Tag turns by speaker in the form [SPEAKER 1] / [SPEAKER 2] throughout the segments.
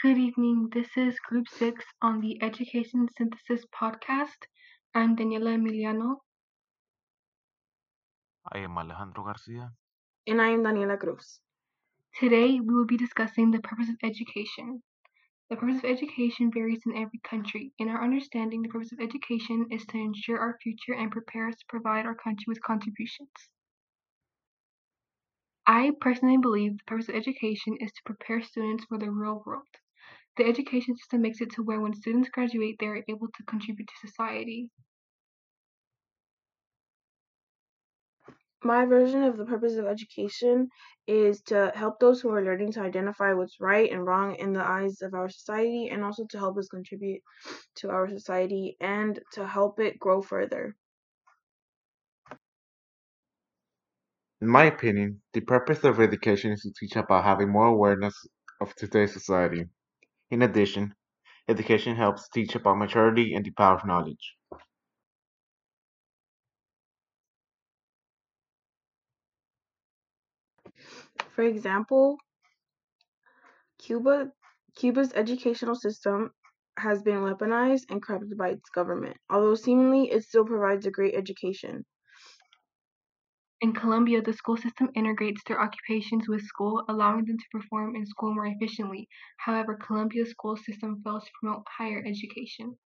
[SPEAKER 1] Good evening. This is Group 6 on the Education Synthesis Podcast. I'm Daniela Emiliano.
[SPEAKER 2] I am Alejandro Garcia.
[SPEAKER 3] And I am Daniela Cruz.
[SPEAKER 1] Today, we will be discussing the purpose of education. The purpose of education varies in every country. In our understanding, the purpose of education is to ensure our future and prepare us to provide our country with contributions. I personally believe the purpose of education is to prepare students for the real world. The education system makes it to where when students graduate, they are able to contribute to society.
[SPEAKER 3] My version of the purpose of education is to help those who are learning to identify what's right and wrong in the eyes of our society and also to help us contribute to our society and to help it grow further.
[SPEAKER 2] In my opinion, the purpose of education is to teach about having more awareness of today's society. In addition, education helps teach about maturity and the power of knowledge.
[SPEAKER 3] For example, Cuba Cuba's educational system has been weaponized and corrupted by its government, although seemingly it still provides a great education.
[SPEAKER 1] In Colombia, the school system integrates their occupations with school, allowing them to perform in school more efficiently. However, Colombia's school system fails to promote higher education.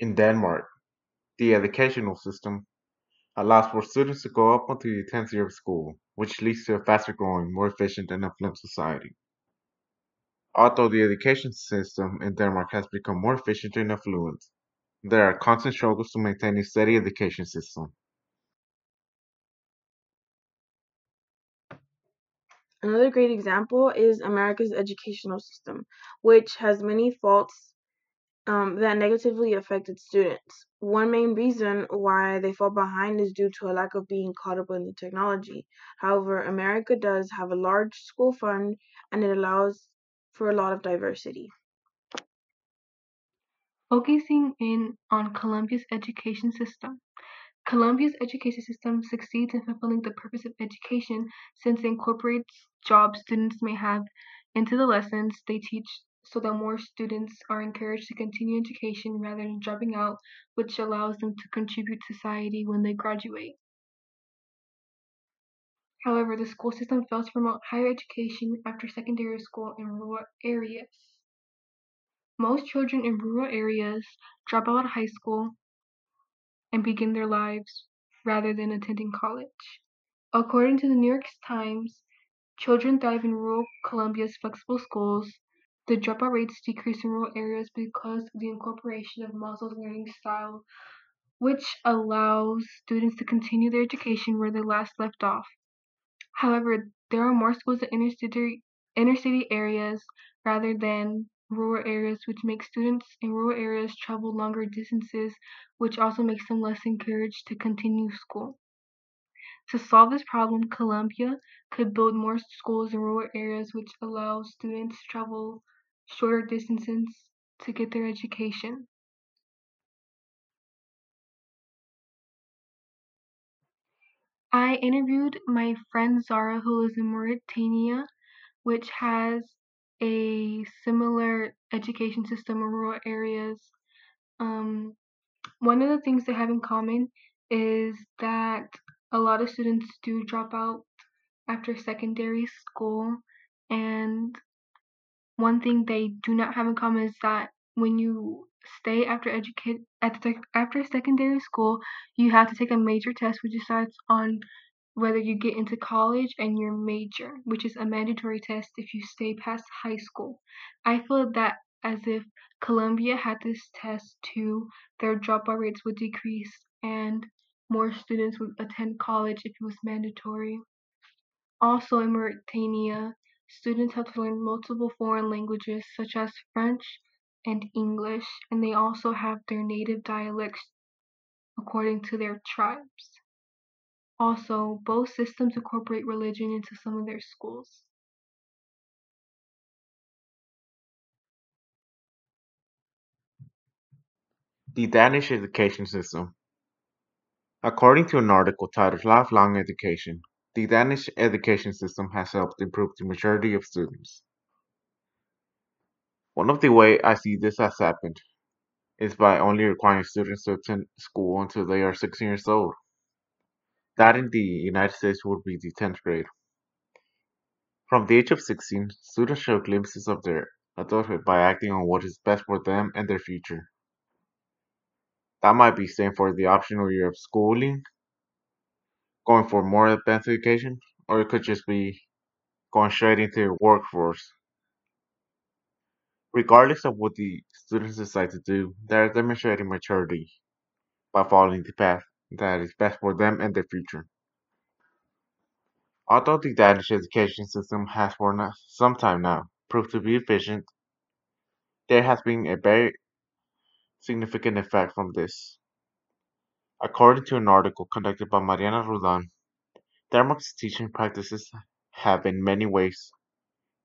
[SPEAKER 2] In Denmark, the educational system allows for students to go up until the 10th year of school, which leads to a faster growing, more efficient, and affluent society. Although the education system in Denmark has become more efficient and affluent, there are constant struggles to maintain a steady education system.
[SPEAKER 3] Another great example is America's educational system, which has many faults um, that negatively affected students. One main reason why they fall behind is due to a lack of being caught up in the technology. However, America does have a large school fund and it allows for a lot of diversity.
[SPEAKER 1] Focusing in on Colombia's education system. Colombia's education system succeeds in fulfilling the purpose of education since it incorporates jobs students may have into the lessons they teach so that more students are encouraged to continue education rather than dropping out, which allows them to contribute to society when they graduate. However, the school system fails to promote higher education after secondary school in rural areas. Most children in rural areas drop out of high school and begin their lives rather than attending college. According to the New York Times, children thrive in rural Colombia's flexible schools. The dropout rates decrease in rural areas because of the incorporation of Maslow's learning style, which allows students to continue their education where they last left off. However, there are more schools in inner city, inner city areas rather than rural areas, which makes students in rural areas travel longer distances, which also makes them less encouraged to continue school. To solve this problem, Colombia could build more schools in rural areas, which allow students to travel shorter distances to get their education. I interviewed my friend Zara, who lives in Mauritania, which has a similar education system in rural areas. Um, one of the things they have in common is that a lot of students do drop out after secondary school, and one thing they do not have in common is that when you stay after educate at the, after secondary school, you have to take a major test which decides on whether you get into college and your major, which is a mandatory test if you stay past high school. I feel that as if Colombia had this test too, their dropout rates would decrease and more students would attend college if it was mandatory. Also in Mauritania, students have to learn multiple foreign languages such as French and English, and they also have their native dialects according to their tribes. Also, both systems incorporate religion into some of their schools.
[SPEAKER 2] The Danish education system. According to an article titled Lifelong Education, The Danish education system has helped improve the majority of students. One of the ways I see this has happened is by only requiring students to attend school until they are 16 years old. That in the United States would be the 10th grade. From the age of 16, students show glimpses of their adulthood by acting on what is best for them and their future. That might be staying for the optional year of schooling, going for more advanced education, or it could just be going straight into the workforce. Regardless of what the students decide to do, they are demonstrating maturity by following the path that is best for them and their future. Although the Danish education system has for some time now proved to be efficient, there has been a very significant effect from this. According to an article conducted by Mariana Rudan, Denmark's teaching practices have in many ways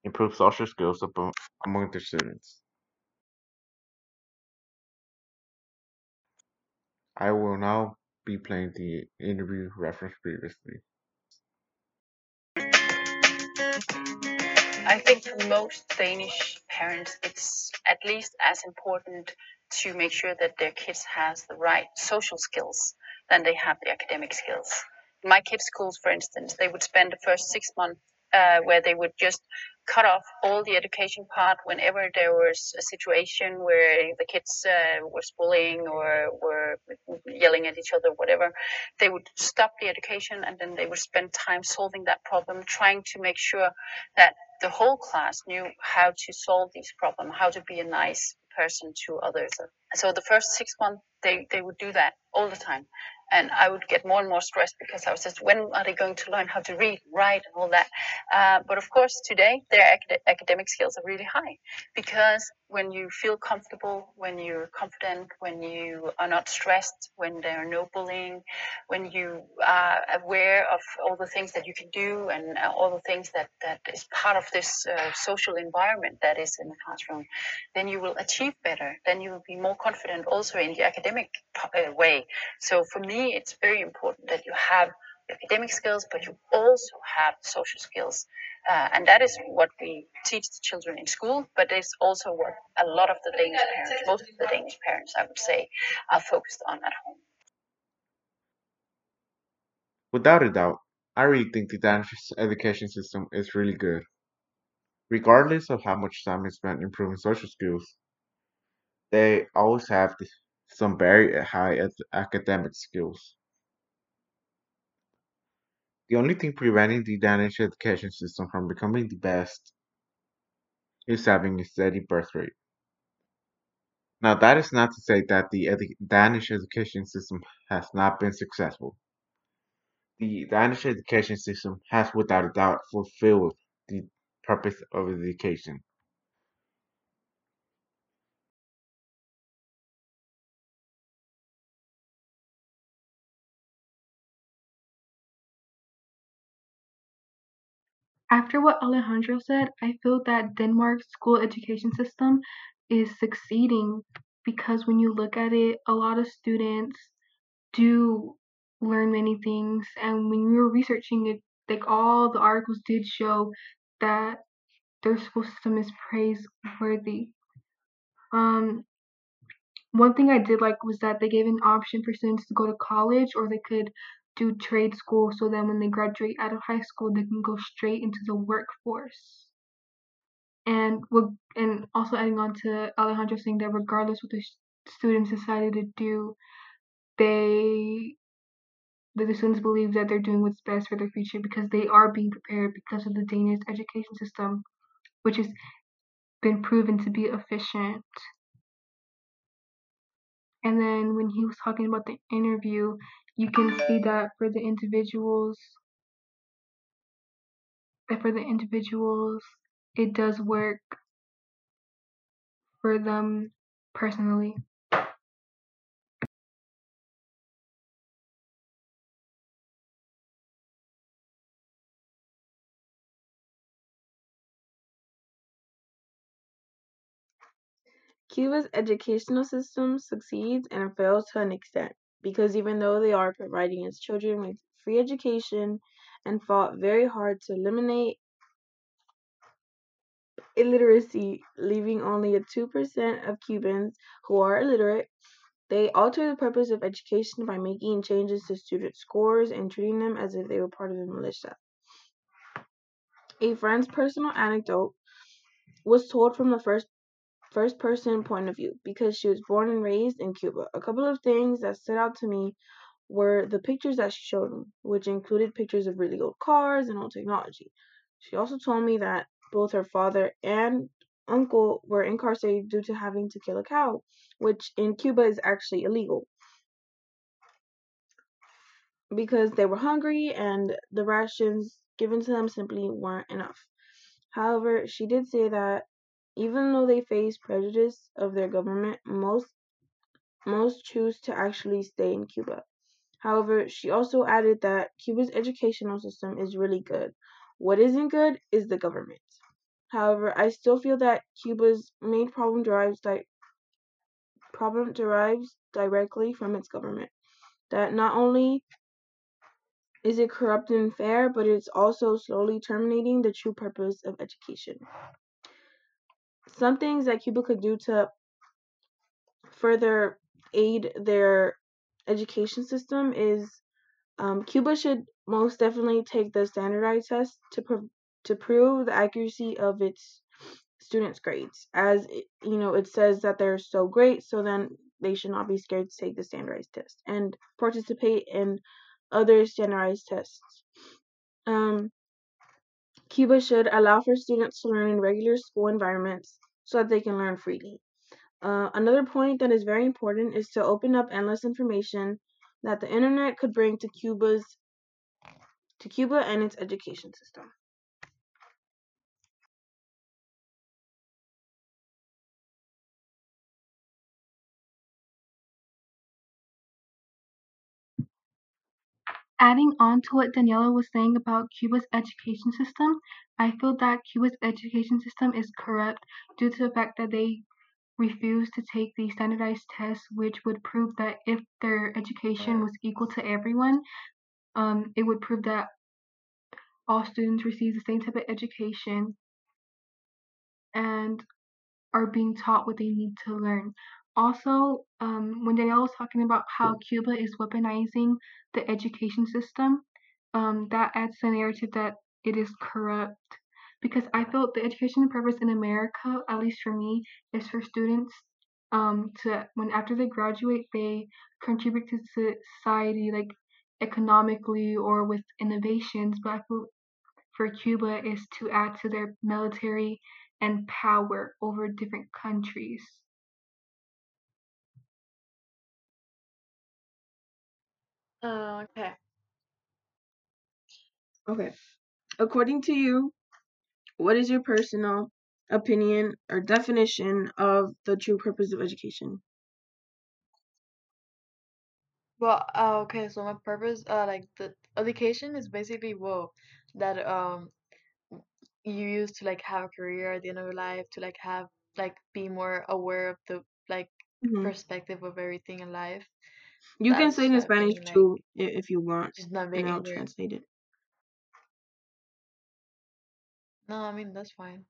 [SPEAKER 2] improved social skills among their students. I will now be playing the interview referenced previously.
[SPEAKER 4] I think for most Danish parents, it's at least as important to make sure that their kids has the right social skills than they have the academic skills. In my kids' schools, for instance, they would spend the first six months uh, where they would just cut off all the education part whenever there was a situation where the kids uh, were bullying or were yelling at each other, whatever. They would stop the education and then they would spend time solving that problem, trying to make sure that the whole class knew how to solve these problems, how to be a nice person to others. So the first six months, they, they would do that all the time and I would get more and more stressed because I was just, when are they going to learn how to read, write, and all that? Uh, but of course, today their acad- academic skills are really high because when you feel comfortable, when you're confident, when you are not stressed, when there are no bullying, when you are aware of all the things that you can do and uh, all the things that, that is part of this uh, social environment that is in the classroom, then you will achieve better. Then you will be more confident also in the academic uh, way. So for me, it's very important that you have academic skills, but you also have social skills. Uh, and that is what we teach the children in school, but it's also what a lot of the Danish parents, most of the Danish parents, I would say, are focused on at home.
[SPEAKER 2] Without a doubt, I really think the Danish education system is really good. Regardless of how much time is spent improving social skills, they always have some very high academic skills. The only thing preventing the Danish education system from becoming the best is having a steady birth rate. Now, that is not to say that the edu- Danish education system has not been successful. The Danish education system has without a doubt fulfilled the purpose of education.
[SPEAKER 1] After what Alejandro said, I feel that Denmark's school education system is succeeding because when you look at it, a lot of students do learn many things. And when we were researching it, like all the articles did show that their school system is praiseworthy. Um, one thing I did like was that they gave an option for students to go to college or they could do trade school so then when they graduate out of high school they can go straight into the workforce. And and also adding on to Alejandro saying that regardless what the students decided to do, they that the students believe that they're doing what's best for their future because they are being prepared because of the Danish education system, which has been proven to be efficient. And then when he was talking about the interview, you can see that for the individuals, that for the individuals, it does work for them personally.
[SPEAKER 3] Cuba's educational system succeeds and fails to an extent because even though they are providing its children with free education and fought very hard to eliminate illiteracy, leaving only a 2% of Cubans who are illiterate. They alter the purpose of education by making changes to student scores and treating them as if they were part of the militia. A friend's personal anecdote was told from the first first person point of view because she was born and raised in Cuba. A couple of things that stood out to me were the pictures that she showed me, which included pictures of really old cars and old technology. She also told me that both her father and uncle were incarcerated due to having to kill a cow, which in Cuba is actually illegal. Because they were hungry and the rations given to them simply weren't enough. However, she did say that even though they face prejudice of their government, most most choose to actually stay in Cuba. However, she also added that Cuba's educational system is really good. What isn't good is the government. However, I still feel that Cuba's main problem derives di- problem derives directly from its government. That not only is it corrupt and unfair, but it's also slowly terminating the true purpose of education. Some things that Cuba could do to further aid their education system is um, Cuba should most definitely take the standardized test to to prove the accuracy of its students' grades. As it, you know, it says that they're so great, so then they should not be scared to take the standardized test and participate in other standardized tests. Um, Cuba should allow for students to learn in regular school environments so that they can learn freely. Uh, another point that is very important is to open up endless information that the internet could bring to Cuba's to Cuba and its education system.
[SPEAKER 1] Adding on to what Daniela was saying about Cuba's education system, I feel that Cuba's education system is corrupt due to the fact that they refuse to take the standardized tests, which would prove that if their education was equal to everyone, um, it would prove that all students receive the same type of education and are being taught what they need to learn. Also, um, when Danielle was talking about how Cuba is weaponizing the education system, um, that adds the narrative that it is corrupt. Because I felt the education purpose in America, at least for me, is for students um, to when after they graduate, they contribute to society like economically or with innovations. But I feel for Cuba is to add to their military and power over different countries.
[SPEAKER 5] Uh, okay.
[SPEAKER 3] Okay. According to you, what is your personal opinion or definition of the true purpose of education?
[SPEAKER 5] Well, uh, okay, so my purpose, uh, like the education is basically well that um you use to like have a career at the end of your life to like have like be more aware of the like
[SPEAKER 3] Mhm.
[SPEAKER 5] perspective of everything in life.
[SPEAKER 3] You can say it in Spanish too if you want,
[SPEAKER 5] Just not
[SPEAKER 3] and I'll translate it.
[SPEAKER 5] No, I mean that's fine.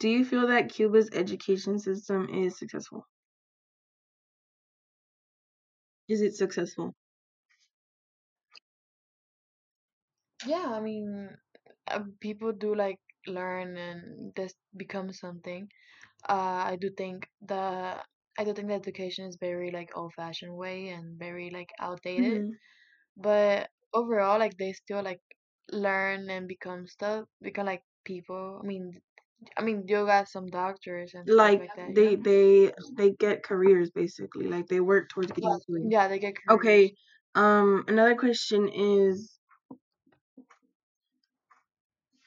[SPEAKER 3] Do you feel that Cuba's education system is successful? Is it successful?
[SPEAKER 5] Yeah, I mean, uh, people do like learn and this becomes something. Uh, I do think the I do think the education is very like old-fashioned way and very like outdated.
[SPEAKER 3] hmm
[SPEAKER 5] But overall, like they still like learn and become stuff, become like people. I mean, I mean, you got some doctors and stuff
[SPEAKER 3] Like
[SPEAKER 5] like that,
[SPEAKER 3] they
[SPEAKER 5] know?
[SPEAKER 3] they they get careers basically. Like they work towards getting career.
[SPEAKER 5] Yeah, they get careers.
[SPEAKER 3] Okay. Um. Another question is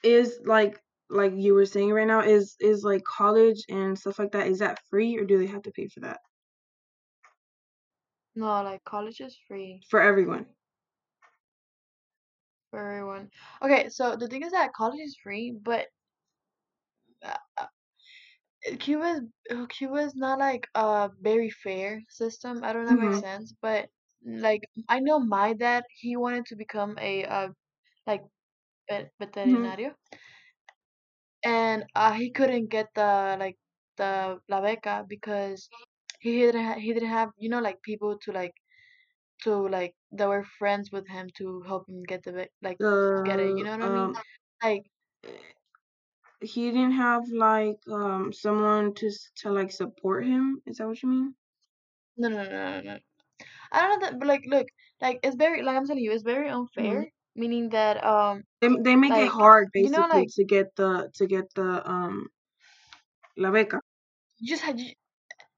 [SPEAKER 3] is like like you were saying right now is is like college and stuff like that is that free or do they have to pay for that
[SPEAKER 5] No, like college is free
[SPEAKER 3] for everyone?
[SPEAKER 5] for everyone. Okay, so the thing is that college is free, but uh, Cuba's uh, Cuba's not like a very fair system. I don't know if that
[SPEAKER 3] hmm
[SPEAKER 5] makes sense, but like I know my dad, he wanted to become a uh like vet
[SPEAKER 3] hmm
[SPEAKER 5] veterinario, and uh he couldn't get the like the la beca because he didn't ha- he didn't have you know like people to like to like that were friends with him to help him get the bec- like get it. You know what I mean?
[SPEAKER 3] um,
[SPEAKER 5] Like
[SPEAKER 3] he didn't have like um someone to to like support him. Is that what you mean?
[SPEAKER 5] no no no no no. I don't know that, but like look, like it's very like I'm telling you, it's very
[SPEAKER 3] hmm
[SPEAKER 5] unfair. Meaning that um
[SPEAKER 3] They they make it
[SPEAKER 5] like
[SPEAKER 3] hard
[SPEAKER 5] you know
[SPEAKER 3] basically
[SPEAKER 5] like
[SPEAKER 3] to get the to get the um la beca.
[SPEAKER 5] you just had you,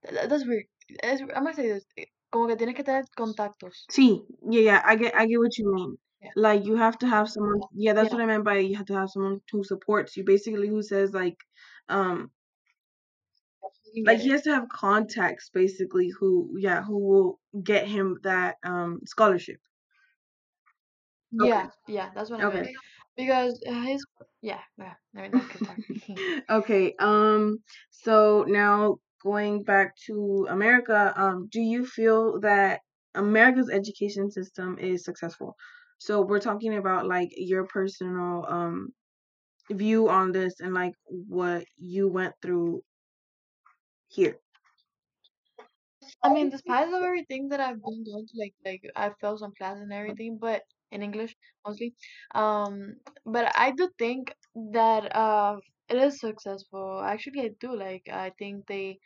[SPEAKER 5] that- that's weird. I'm gonna say this. eh, Como que tienes que tener contactos.
[SPEAKER 3] See, yeah, yeah, I get I get what you mean.
[SPEAKER 5] Yeah.
[SPEAKER 3] Like you have to have someone. Yeah, that's
[SPEAKER 5] Yeah.
[SPEAKER 3] what I meant by you have to have someone who supports you. Basically, who says like, um, like he has to have contacts. Basically, who yeah, who will get him that um scholarship. Okay.
[SPEAKER 5] Yeah, yeah, that's what I meant.
[SPEAKER 3] Okay.
[SPEAKER 5] Because uh, his yeah, yeah, no, keep
[SPEAKER 3] okay. Um. So now going back to America, um, do you feel that America's education system is successful? So we're talking about like your personal um view on this and like what you went through here.
[SPEAKER 5] I mean, despite of everything that I've been going to, like, like I failed some class and everything, but in English mostly. Um, but I do think that uh, it is successful. Actually, I do. Like, I think they.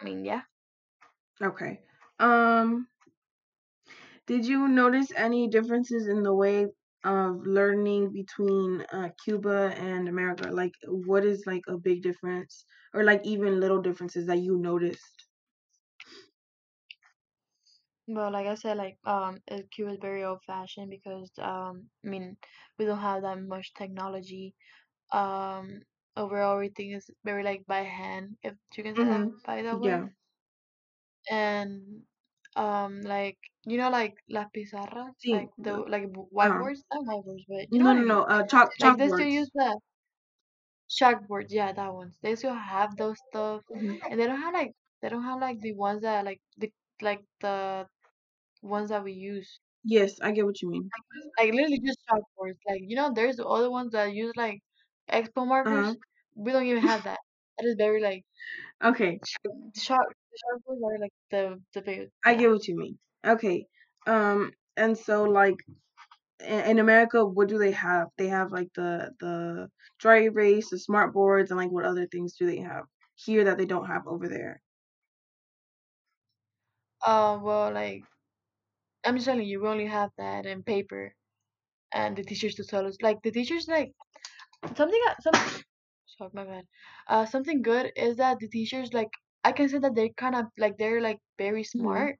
[SPEAKER 5] I mean, yeah.
[SPEAKER 3] Okay. Um. Did you notice any differences in the way of learning between uh, Cuba and America? Like, what is like a big difference, or like even little differences that you noticed?
[SPEAKER 5] But like I said, like um, uh, Cuba is very old fashioned because um, I mean, we don't have that much technology. Um, overall, everything is very like by hand, if you can say that
[SPEAKER 3] Mm-hmm.
[SPEAKER 5] by that way.
[SPEAKER 3] Yeah.
[SPEAKER 5] and um like you know like las pizarras
[SPEAKER 3] See.
[SPEAKER 5] like the like w-
[SPEAKER 3] Uh,
[SPEAKER 5] whiteboards not whiteboards but you know
[SPEAKER 3] no,
[SPEAKER 5] what
[SPEAKER 3] no,
[SPEAKER 5] I
[SPEAKER 3] no.
[SPEAKER 5] mean
[SPEAKER 3] Uh, chalk
[SPEAKER 5] like they still
[SPEAKER 3] chalkboards.
[SPEAKER 5] use the chalkboards yeah that ones they still have those stuff
[SPEAKER 3] hmm
[SPEAKER 5] and they don't have like they don't have like the ones that like the like the ones that we use
[SPEAKER 3] Yes, I get what you mean.
[SPEAKER 5] like literally just chalkboards like you know there's the other ones that use like expo markers we don't even have that that is very like
[SPEAKER 3] Okay,
[SPEAKER 5] the chalk the chalkboards are like the the big
[SPEAKER 3] I get what you mean. Okay. Um, and so like in, in America, what do they have? They have like the the dry erase, the smart boards, and like what other things do they have here that they don't have over there?
[SPEAKER 5] uh well like I'm just telling you, we only have that in paper, and the teachers to tell us. Like the teachers, like something, some. Sorry, my bad. Uh, something good is that the teachers, like, I can say that they're kind of like they're like very
[SPEAKER 3] hmm
[SPEAKER 5] smart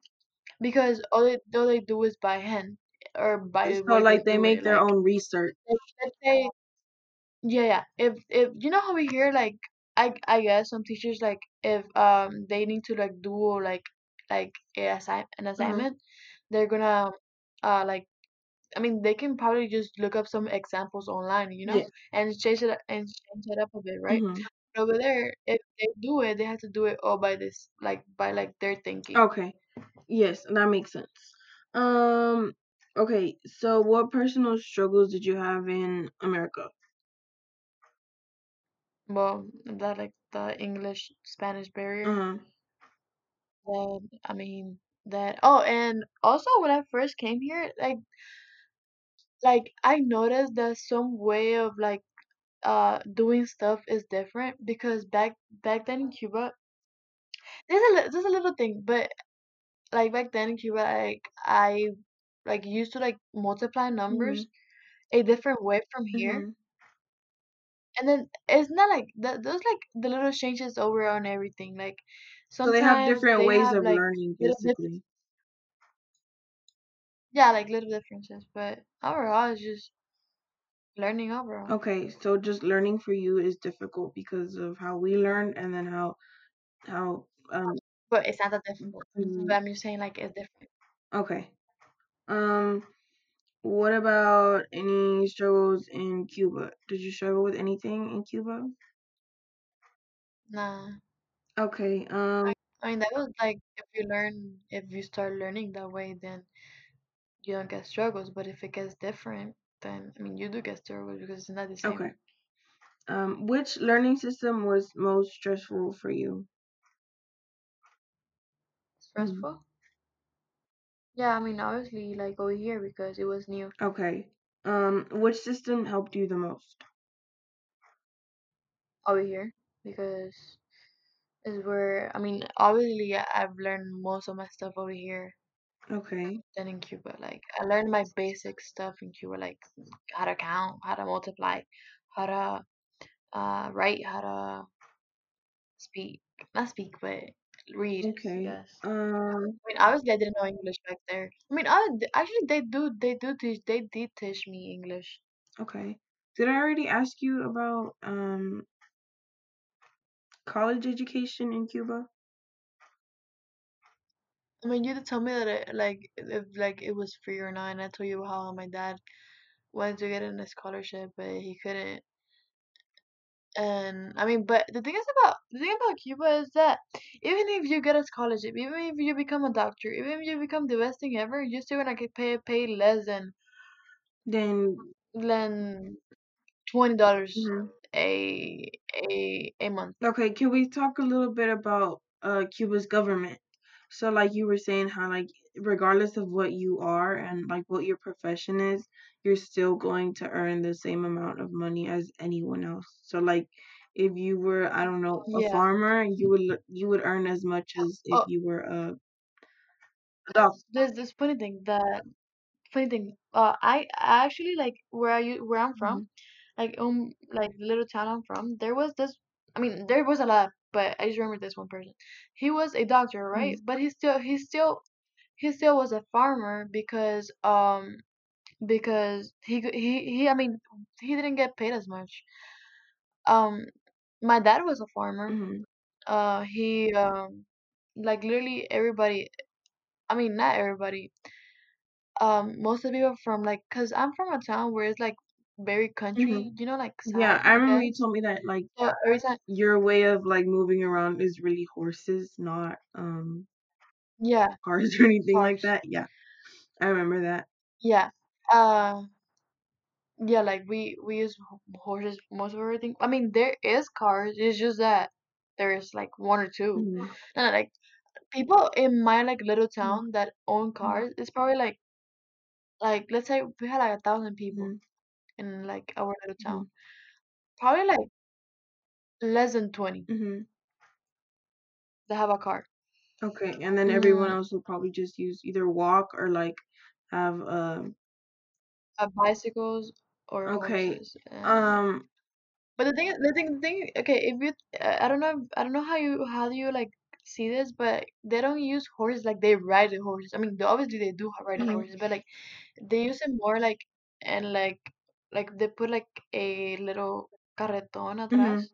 [SPEAKER 5] because all they all they do is by hand or by
[SPEAKER 3] So
[SPEAKER 5] they
[SPEAKER 3] like they
[SPEAKER 5] do
[SPEAKER 3] make
[SPEAKER 5] it.
[SPEAKER 3] their
[SPEAKER 5] Like,
[SPEAKER 3] own research.
[SPEAKER 5] like say, yeah, yeah. If if you know how we hear like, I I guess some teachers like if um they need to like do like like a assign an
[SPEAKER 3] Uh-huh.
[SPEAKER 5] assignment, they're gonna uh like I mean, they can probably just look up some examples online, you know,
[SPEAKER 3] Yeah.
[SPEAKER 5] and change it and change it up a bit, right?
[SPEAKER 3] hmm
[SPEAKER 5] But over there, if they do it, they have to do it all by this, like by like their thinking.
[SPEAKER 3] Okay. Yes, that makes sense. Um. Okay. So what personal struggles did you have in America?
[SPEAKER 5] Well, that like the English Spanish barrier.
[SPEAKER 3] Uh-huh.
[SPEAKER 5] That I mean that. Oh, and also when I first came here, like like I noticed that some way of like uh doing stuff is different because back back then in Cuba, there's a li- there's a little thing, but like back then in Cuba, like I like used to like multiply numbers
[SPEAKER 3] Mhm.
[SPEAKER 5] a different way from here,
[SPEAKER 3] Mhm.
[SPEAKER 5] and then it's not like that. Those like the little changes over on everything. Like
[SPEAKER 3] So they have different
[SPEAKER 5] they
[SPEAKER 3] ways
[SPEAKER 5] have
[SPEAKER 3] of
[SPEAKER 5] like
[SPEAKER 3] learning, basically.
[SPEAKER 5] yeah, like little differences, but overall, it's just learning overall.
[SPEAKER 3] Okay, so just learning for you is difficult because of how we learn and then how how um
[SPEAKER 5] But it's not that difficult. But I'm just saying like it's different.
[SPEAKER 3] okay. Um what about any struggles in Cuba? Did you struggle with anything in Cuba?
[SPEAKER 5] Nah.
[SPEAKER 3] Okay. Um
[SPEAKER 5] I mean, that was like if you learn, if you start learning that way, then you don't get struggles. But if it gets different, then I mean, you do get struggles because it's not the same.
[SPEAKER 3] Okay. Um, which learning system was most stressful for you?
[SPEAKER 5] Stressful? Yeah, I mean, obviously, like over here because it was new.
[SPEAKER 3] Okay. Um, which system helped you the most?
[SPEAKER 5] over here because is where I mean obviously I- I've learned most of my stuff over here
[SPEAKER 3] Okay.
[SPEAKER 5] than in Cuba. Like I learned my basic stuff in Cuba, like how to count, how to multiply, how to uh write, how to speak. Not speak, but read.
[SPEAKER 3] Okay. Um.
[SPEAKER 5] I mean, obviously I didn't know English back there. I mean, I, actually they do they do teach they did teach me English.
[SPEAKER 3] Okay. Did I already ask you about um college education in Cuba?
[SPEAKER 5] I mean, you tell me that it, like if like it was free or not, and I told you how my dad wanted to get in a scholarship, but he couldn't. And I mean, but the thing is about the thing about Cuba is that even if you get a scholarship, even if you become a doctor, even if you become the best thing ever, you're still gonna get paid pay less than
[SPEAKER 3] Then.
[SPEAKER 5] than twenty dollars
[SPEAKER 3] mhm.
[SPEAKER 5] A a a month.
[SPEAKER 3] Okay. Can we talk a little bit about uh Cuba's government? So, like you were saying, how like regardless of what you are and like what your profession is, you're still going to earn the same amount of money as anyone else. So, like if you were, I don't know, a
[SPEAKER 5] Yeah.
[SPEAKER 3] farmer, you would you would earn as much as if
[SPEAKER 5] Oh,
[SPEAKER 3] you were a, doctor.
[SPEAKER 5] there's this funny thing that funny thing. Uh, I I actually like where I u- where I'm from. Like um like the little town I'm from, there was this I mean there was a lot, but I just remember this one person. He was a doctor, right?
[SPEAKER 3] Mhm.
[SPEAKER 5] But he still he still he still was a farmer because um because he he he I mean he didn't get paid as much. Um my dad was a farmer.
[SPEAKER 3] Mhm.
[SPEAKER 5] Uh he um like literally everybody I mean not everybody. Um most of the people from like cuz I'm from a town where it's like very country,
[SPEAKER 3] Mhm.
[SPEAKER 5] you know like
[SPEAKER 3] Yeah,
[SPEAKER 5] south,
[SPEAKER 3] I remember you told me that like
[SPEAKER 5] every time
[SPEAKER 3] your way of like moving around is really horses, not um
[SPEAKER 5] yeah,
[SPEAKER 3] cars or anything like that. Yeah, I remember that.
[SPEAKER 5] Yeah. Uh yeah, like we we use horses most of everything. I mean, there is cars. It's just that there's like one or two.
[SPEAKER 3] Mhm.
[SPEAKER 5] No, no, like people in my like little
[SPEAKER 3] Mhm.
[SPEAKER 5] town that own
[SPEAKER 3] Mhm.
[SPEAKER 5] cars, it's probably like like let's say we had like a thousand people
[SPEAKER 3] Mhm.
[SPEAKER 5] In like our little
[SPEAKER 3] Mhm.
[SPEAKER 5] town. Probably like less than 20
[SPEAKER 3] Mhm.
[SPEAKER 5] that have a car.
[SPEAKER 3] Okay, and then everyone
[SPEAKER 5] Mm,
[SPEAKER 3] else will probably just use either walk or like have um
[SPEAKER 5] have bicycles or
[SPEAKER 3] okay.
[SPEAKER 5] And
[SPEAKER 3] Um
[SPEAKER 5] But the thing, the thing, the thing. Okay, if you, uh, I don't know, I don't know how you, how do you like see this, but they don't use horses like they ride the horses. I mean, they, obviously they do ride the
[SPEAKER 3] mhm.
[SPEAKER 5] horses, but like they use it more like and like like they put like a little carretón
[SPEAKER 3] Mhm.
[SPEAKER 5] atrás.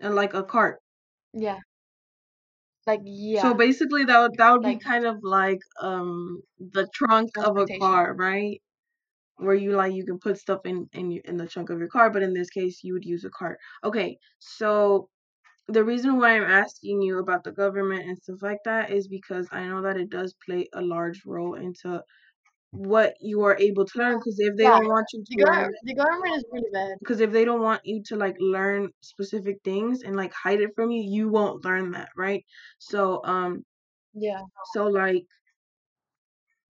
[SPEAKER 3] And like a cart.
[SPEAKER 5] Yeah, like yeah.
[SPEAKER 3] So basically that would that would be kind of like um the trunk of a car, right? Where you like you can put stuff in in in the trunk of your car, but in this case you would use a cart. Okay, so the reason why I'm asking you about the government and stuff like that is because I know that it does play a large role into what you are able to learn. Because if they
[SPEAKER 5] Yeah,
[SPEAKER 3] don't want you
[SPEAKER 5] the
[SPEAKER 3] to learn,
[SPEAKER 5] the government is really bad.
[SPEAKER 3] because if they don't want you to like learn specific things and like hide it from you, you won't learn that, right? So um,
[SPEAKER 5] Yeah,
[SPEAKER 3] so like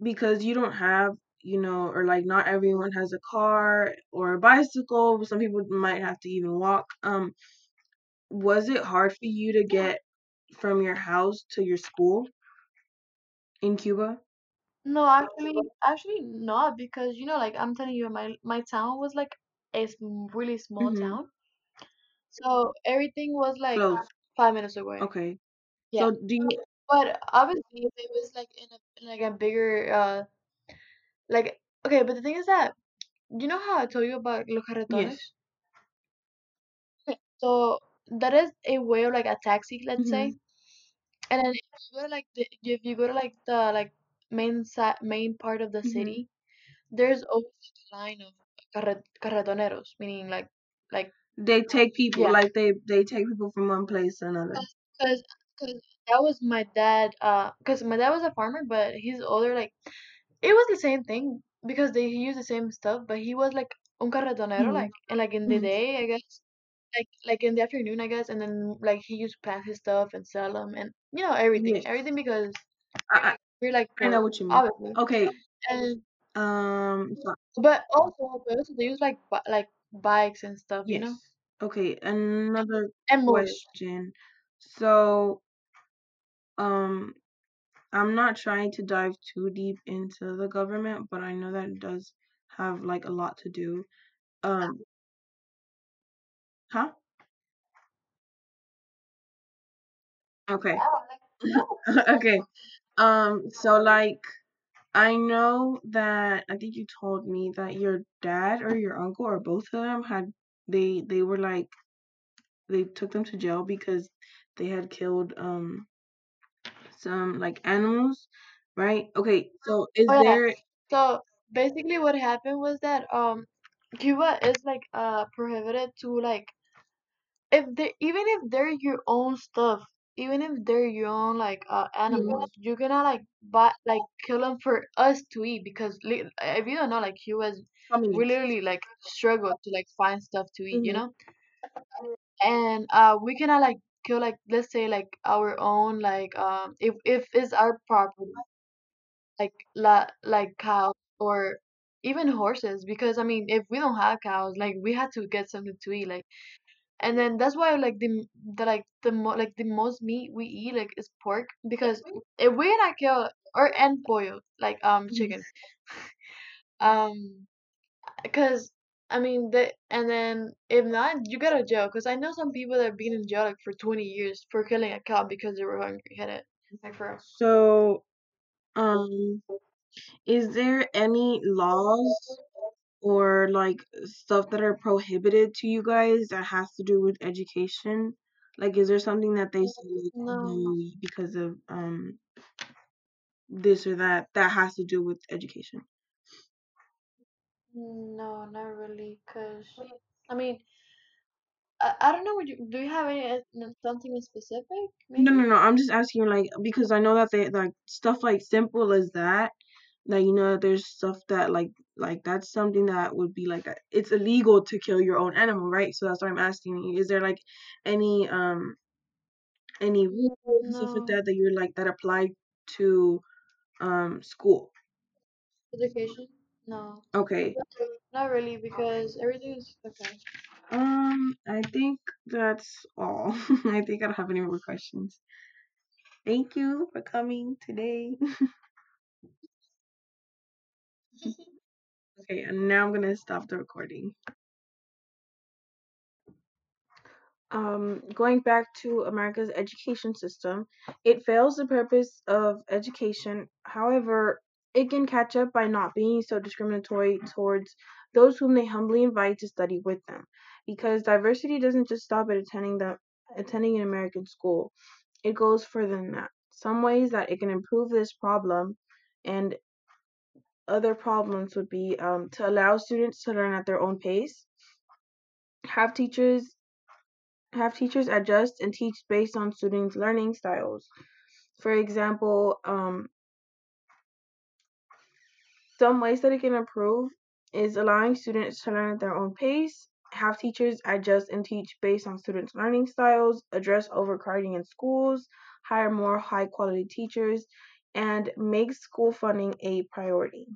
[SPEAKER 3] because you don't have you know or like not everyone has a car or a bicycle some people might have to even walk um was it hard for you to get from your house to your school in cuba
[SPEAKER 5] no, actually, actually not because you know, like I'm telling you, my my town was like a really small
[SPEAKER 3] mm-hmm.
[SPEAKER 5] town. So everything was like
[SPEAKER 3] close
[SPEAKER 5] five minutes away.
[SPEAKER 3] okay
[SPEAKER 5] Yeah.
[SPEAKER 3] so do you
[SPEAKER 5] But obviously if it was like in a in like a bigger uh like okay, but the thing is that you know how I told you about los carretones?
[SPEAKER 3] yes
[SPEAKER 5] Okay, So that is a way of like a taxi, let's
[SPEAKER 3] mm-hmm.
[SPEAKER 5] say. And then if you go to like the if you go to like the like main side main part of the
[SPEAKER 3] Mm-hmm.
[SPEAKER 5] city, there's always a line of carre carretoneros, meaning like like
[SPEAKER 3] they take people
[SPEAKER 5] yeah,
[SPEAKER 3] like they they take people from one place to another
[SPEAKER 5] cause cause that was my dad. Uh, cause my dad was a farmer, but he's older. Like it was the same thing because they use the same stuff. But he was like un carretonero,
[SPEAKER 3] Mhm.
[SPEAKER 5] like and like in the
[SPEAKER 3] Mhm.
[SPEAKER 5] day, I guess. Like like in the afternoon, I guess, and then like he used to plant his stuff and sell them, and you know everything, everything because
[SPEAKER 3] I,
[SPEAKER 5] we're like
[SPEAKER 3] I know what you mean.
[SPEAKER 5] obviously.
[SPEAKER 3] Okay.
[SPEAKER 5] And
[SPEAKER 3] Um.
[SPEAKER 5] but also, but also they use like like bikes and stuff, you know,
[SPEAKER 3] Okay. Another
[SPEAKER 5] and
[SPEAKER 3] question. So, um, I'm not trying to dive too deep into the government, but I know that it does have like a lot to do. Um. Huh? Okay. okay. Um. So like. I know that I think you told me that your dad or your uncle or both of them had they they were like they took them to jail because they had killed um some like animals, right? Okay, so is
[SPEAKER 5] Oh yeah.
[SPEAKER 3] there
[SPEAKER 5] So basically, what happened was that um, Cuba is like uh prohibited to like if they even if they're your own stuff, even if they're your own like uh animals, you cannot like buy like kill them for us to eat because li- if you don't know, like Cuba's we literally like struggle to like find stuff to eat, you
[SPEAKER 3] Mhm.
[SPEAKER 5] know, and uh we cannot like kill like let's say like our own like um if if it's our property like la like cows or even horses because I mean if we don't have cows like we had to get something to eat like and then that's why like the the like the mo- like the most meat we eat like is pork because if we not kill or and pollo like um
[SPEAKER 3] Mhm.
[SPEAKER 5] chicken um because I mean the and then if not you go to jail because I know some people that have been in jail like for 20 years for killing a cow because they were hungry had it like for real.
[SPEAKER 3] So, um, is there any laws or like stuff that are prohibited to you guys that has to do with education? Like, is there something that they say like,
[SPEAKER 5] no
[SPEAKER 3] no, because of um this or that that has to do with education?
[SPEAKER 5] no not really because I mean I, I don't know what you do you have any uh, something specific
[SPEAKER 3] No,
[SPEAKER 5] maybe
[SPEAKER 3] no, no. I'm just asking, like, because I know that they like stuff like simple as that. Like, you know, there's stuff that like like that's something that would be like a, it's illegal to kill your own animal, right? So that's why I'm asking you. Is there like any um any rules and stuff like that that you're like that apply to um school?
[SPEAKER 5] education no
[SPEAKER 3] Okay.
[SPEAKER 5] not really because everything is okay
[SPEAKER 3] Um, I think that's all. I think I don't have any more questions. Thank you for coming today. Okay, and now I'm gonna stop the recording. Um, going back to America's education system, it fails the purpose of education. However, it can catch up by not being so discriminatory towards those whom they humbly invite to study with them. Because diversity doesn't just stop at attending the attending an American school. It goes further than that. Some ways that it can improve this problem and other problems would be um, to allow students to learn at their own pace, have teachers have teachers adjust and teach based on students' learning styles. For example, um, some ways that it can improve is allowing students to learn at their own pace, have teachers adjust and teach based on students' learning styles, address overcrowding in schools, hire more high quality teachers, and make school funding a priority.